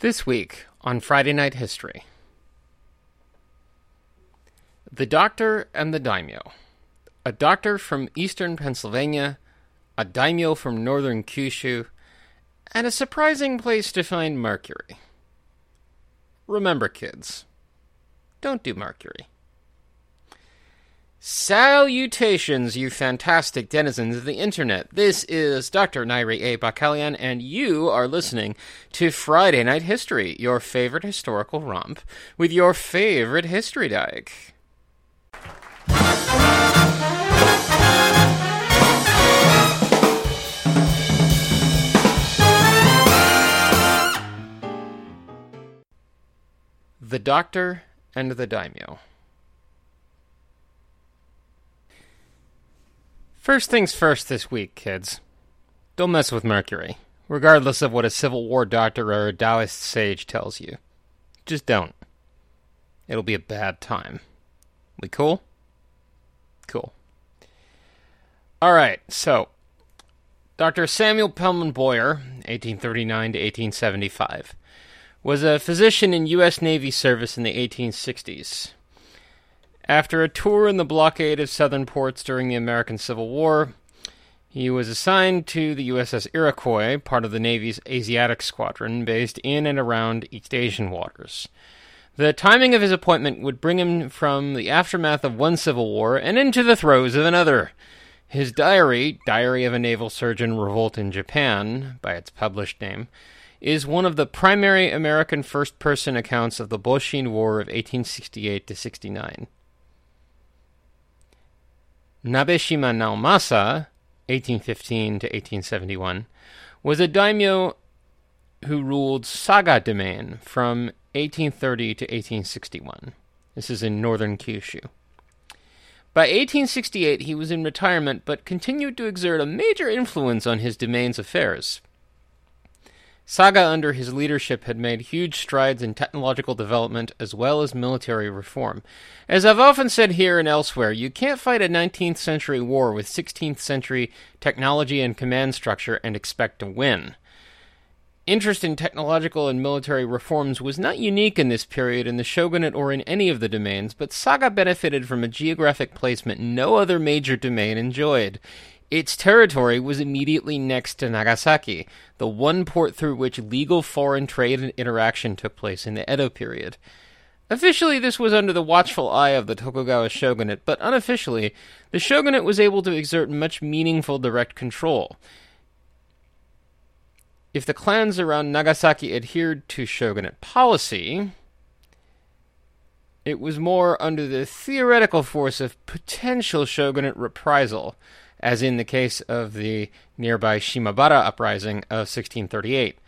This week on Friday Night History The Doctor and the Daimyo. A doctor from eastern Pennsylvania, a daimyo from northern Kyushu, and a surprising place to find Mercury. Remember, kids, don't do Mercury. Salutations, you fantastic denizens of the internet. This is Dr. Nyri A. Bakkalian, and you are listening to Friday Night History, your favorite historical romp with your favorite history dyke. The Doctor and the Daimyo. First things first this week, kids. Don't mess with Mercury, regardless of what a Civil War doctor or a Taoist sage tells you. Just don't. It'll be a bad time. We cool? Cool. Alright, so. Dr. Samuel Pellman Boyer, 1839 to 1875, was a physician in U.S. Navy service in the 1860s. After a tour in the blockade of southern ports during the American Civil War, he was assigned to the USS Iroquois, part of the Navy's Asiatic Squadron, based in and around East Asian waters. The timing of his appointment would bring him from the aftermath of one civil war and into the throes of another. His diary, Diary of a Naval Surgeon Revolt in Japan, by its published name, is one of the primary American first person accounts of the Boshin War of 1868 to 69. Nabeshima Naomasa, 1815 to 1871, was a daimyo who ruled Saga domain from 1830 to 1861. This is in northern Kyushu. By 1868, he was in retirement but continued to exert a major influence on his domain's affairs. Saga, under his leadership, had made huge strides in technological development as well as military reform. As I've often said here and elsewhere, you can't fight a 19th century war with 16th century technology and command structure and expect to win. Interest in technological and military reforms was not unique in this period in the shogunate or in any of the domains, but Saga benefited from a geographic placement no other major domain enjoyed. Its territory was immediately next to Nagasaki, the one port through which legal foreign trade and interaction took place in the Edo period. Officially, this was under the watchful eye of the Tokugawa shogunate, but unofficially, the shogunate was able to exert much meaningful direct control. If the clans around Nagasaki adhered to shogunate policy, it was more under the theoretical force of potential shogunate reprisal as in the case of the nearby Shimabara uprising of 1638,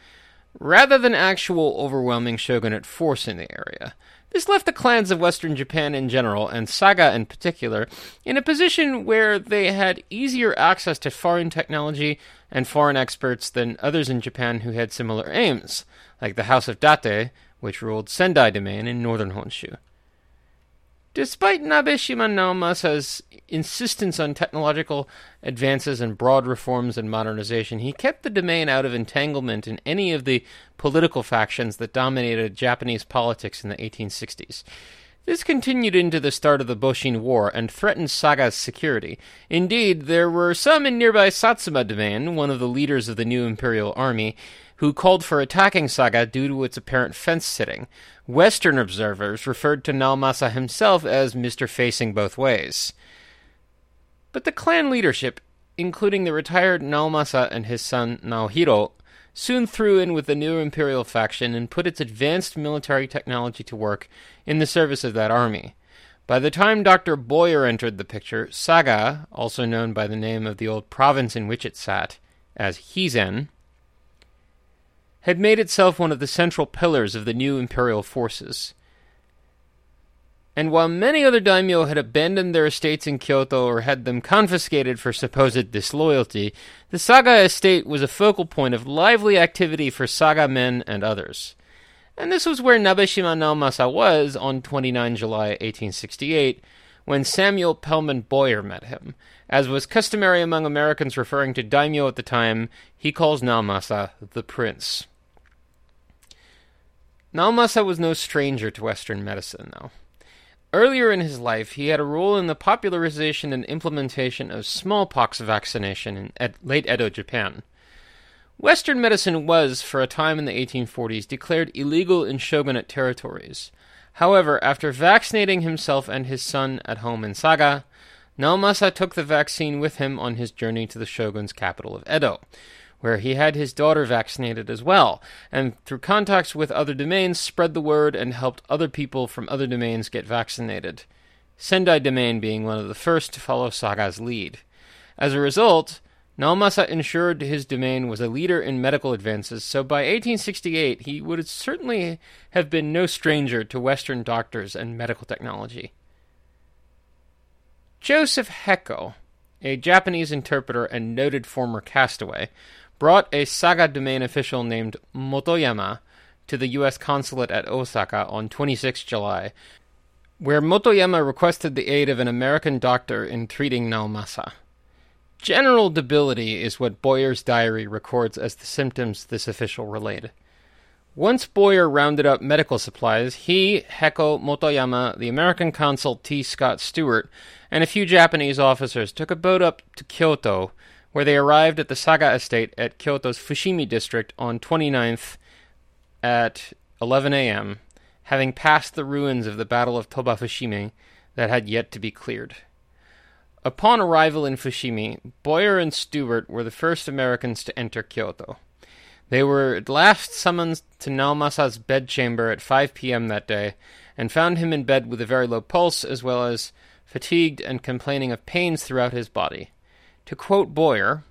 rather than actual overwhelming shogunate force in the area. This left the clans of western Japan in general, and Saga in particular, in a position where they had easier access to foreign technology and foreign experts than others in Japan who had similar aims, like the House of Date, which ruled Sendai domain in northern Honshu. Despite Nabeshima Naomasa's insistence on technological advances and broad reforms and modernization, he kept the domain out of entanglement in any of the political factions that dominated Japanese politics in the 1860s. This continued into the start of the Boshin War and threatened Saga's security. Indeed, there were some in nearby Satsuma domain, one of the leaders of the new imperial army, who called for attacking Saga due to its apparent fence sitting. Western observers referred to Naomasa himself as Mr. Facing Both Ways. But the clan leadership, including the retired Naomasa and his son Naohiro, soon threw in with the new imperial faction and put its advanced military technology to work in the service of that army. By the time Dr. Boyer entered the picture, Saga, also known by the name of the old province in which it sat, as Hizen, had made itself one of the central pillars of the new imperial forces. And while many other daimyo had abandoned their estates in Kyoto or had them confiscated for supposed disloyalty, the Saga estate was a focal point of lively activity for Saga men and others. And this was where Nabeshima Naomasa was on 29 July 1868, when Samuel Pellman Boyer met him. As was customary among Americans referring to daimyo at the time, he calls Naomasa the prince. Naomasa was no stranger to Western medicine, though. Earlier in his life, he had a role in the popularization and implementation of smallpox vaccination in Ed- late Edo, Japan. Western medicine was, for a time in the 1840s, declared illegal in shogunate territories. However, after vaccinating himself and his son at home in Saga, Naomasa took the vaccine with him on his journey to the shogun's capital of Edo, where he had his daughter vaccinated as well, and through contacts with other domains spread the word and helped other people from other domains get vaccinated. Sendai domain being one of the first to follow Saga's lead. As a result, Naomasa ensured his domain was a leader in medical advances, so by 1868 he would certainly have been no stranger to Western doctors and medical technology. Joseph Heco, a Japanese interpreter and noted former castaway, brought a Saga domain official named Motoyama to the U.S. consulate at Osaka on 26 July, where Motoyama requested the aid of an American doctor in treating Naomasa. General debility is what Boyer's diary records as the symptoms this official relayed. Once Boyer rounded up medical supplies, he, Heco Motoyama, the American consul T. Scott Stewart, and a few Japanese officers took a boat up to Kyoto, where they arrived at the Saga estate at Kyoto's Fushimi district on 29th at 11 a.m., having passed the ruins of the Battle of Toba Fushimi that had yet to be cleared. Upon arrival in Fushimi, Boyer and Stewart were the first Americans to enter Kyoto. They were at last summoned to Naomasa's bedchamber at 5 p.m. that day, and found him in bed with a very low pulse, as well as fatigued and complaining of pains throughout his body. To quote Boyer,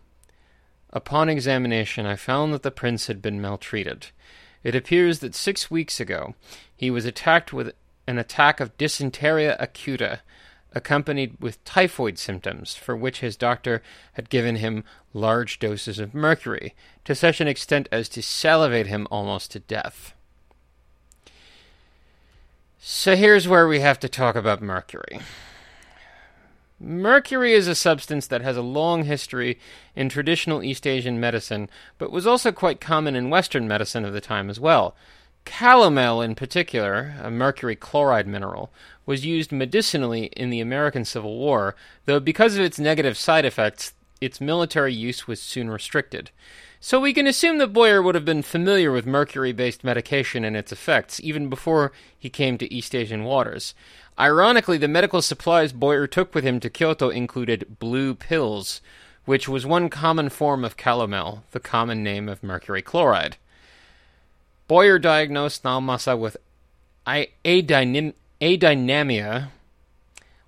Upon examination, I found that the prince had been maltreated. It appears that six weeks ago he was attacked with an attack of dysenteria acuta, accompanied with typhoid symptoms, for which his doctor had given him large doses of mercury, to such an extent as to salivate him almost to death. So here's where we have to talk about mercury. Mercury is a substance that has a long history in traditional East Asian medicine, but was also quite common in Western medicine of the time as well. Calomel, in particular, a mercury chloride mineral, was used medicinally in the American Civil War, though because of its negative side effects, its military use was soon restricted. So we can assume that Boyer would have been familiar with mercury based medication and its effects even before he came to East Asian waters. Ironically, the medical supplies Boyer took with him to Kyoto included blue pills, which was one common form of calomel, the common name of mercury chloride. Boyer diagnosed Naomasa with adynamia,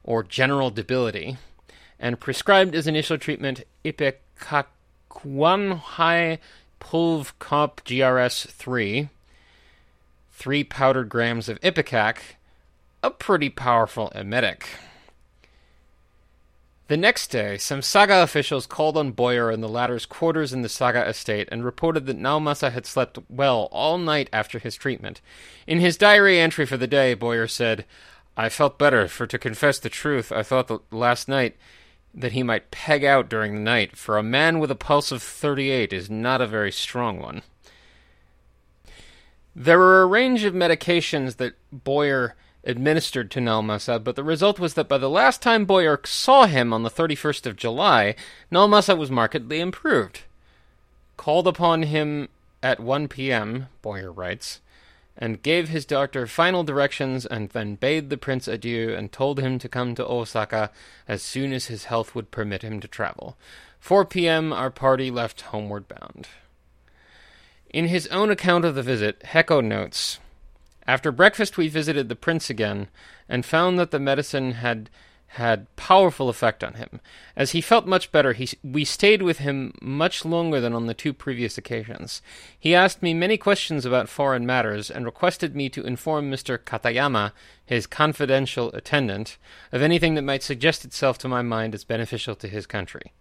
or general debility, and prescribed as initial treatment ipecacuanha pulvcomp GRS 3, 3 powdered grams of ipecac, a pretty powerful emetic. The next day, some Saga officials called on Boyer in the latter's quarters in the Saga estate and reported that Naomasa had slept well all night after his treatment. In his diary entry for the day, Boyer said, I felt better, for to confess the truth, I thought that last night that he might peg out during the night, for a man with a pulse of 38 is not a very strong one. There were a range of medications that Boyer administered to Naomasa, but the result was that by the last time Boyer saw him on the 31st of July, Naomasa was markedly improved. Called upon him at 1 p.m., Boyer writes, and gave his doctor final directions and then bade the prince adieu and told him to come to Osaka as soon as his health would permit him to travel. 4 p.m., our party left homeward bound. In his own account of the visit, Heco notes, after breakfast, we visited the prince again and found that the medicine had had powerful effect on him. As he felt much better, he, we stayed with him much longer than on the two previous occasions. He asked me many questions about foreign matters and requested me to inform Mr. Katayama, his confidential attendant, of anything that might suggest itself to my mind as beneficial to his country.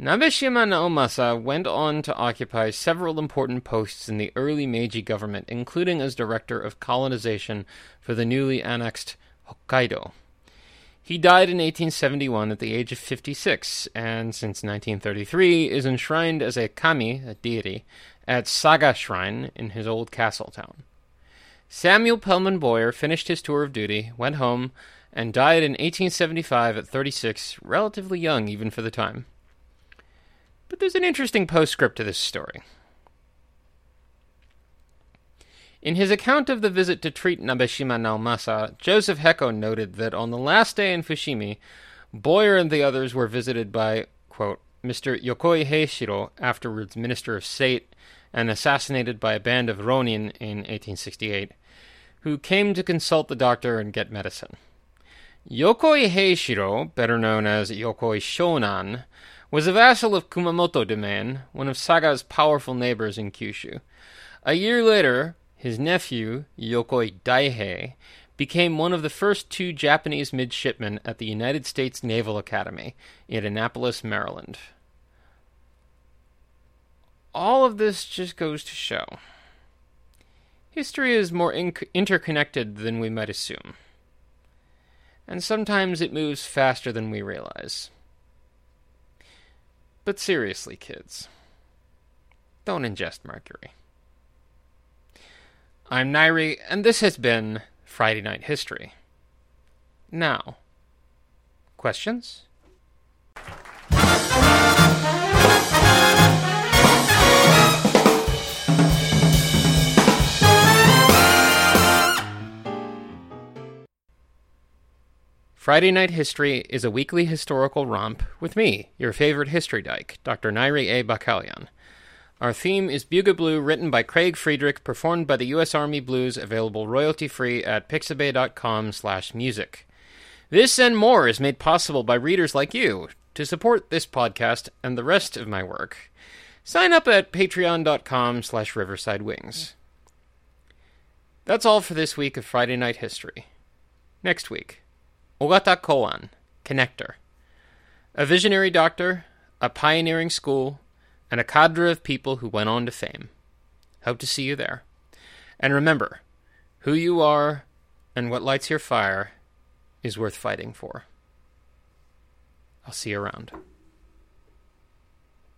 Nabeshima Naomasa went on to occupy several important posts in the early Meiji government, including as director of colonization for the newly annexed Hokkaido. He died in 1871 at the age of 56, and since 1933 is enshrined as a kami, a deity, at Saga Shrine in his old castle town. Samuel Pellman Boyer finished his tour of duty, went home, and died in 1875 at 36, relatively young even for the time. But there's an interesting postscript to this story. In his account of the visit to treat Nabeshima Naomasa, Joseph Heco noted that on the last day in Fushimi, Boyer and the others were visited by, quote, Mr. Yokoi Heishiro, afterwards Minister of State, and assassinated by a band of Ronin in 1868, who came to consult the doctor and get medicine. Yokoi Heishiro, better known as Yokoi Shonan, was a vassal of Kumamoto domain, one of Saga's powerful neighbors in Kyushu. A year later, his nephew, Yokoi Daihei, became one of the first two Japanese midshipmen at the United States Naval Academy in Annapolis, Maryland. All of this just goes to show history is more inc- interconnected than we might assume. And sometimes it moves faster than we realize. But seriously, kids, don't ingest mercury. I'm Nyri, and this has been Friday Night History. Now, questions? Friday Night History is a weekly historical romp with me, your favorite history dyke, Dr. Nyri A. Bakkalian. Our theme is Bugle Blue, written by Craig Friedrich, performed by the U.S. Army Blues, available royalty-free at pixabay.com slash music. This and more is made possible by readers like you. To support this podcast and the rest of my work, sign up at patreon.com slash riversidewings. That's all for this week of Friday Night History. Next week, Ogata Koan, Connector. A visionary doctor, a pioneering school, and a cadre of people who went on to fame. Hope to see you there. And remember, who you are and what lights your fire is worth fighting for. I'll see you around.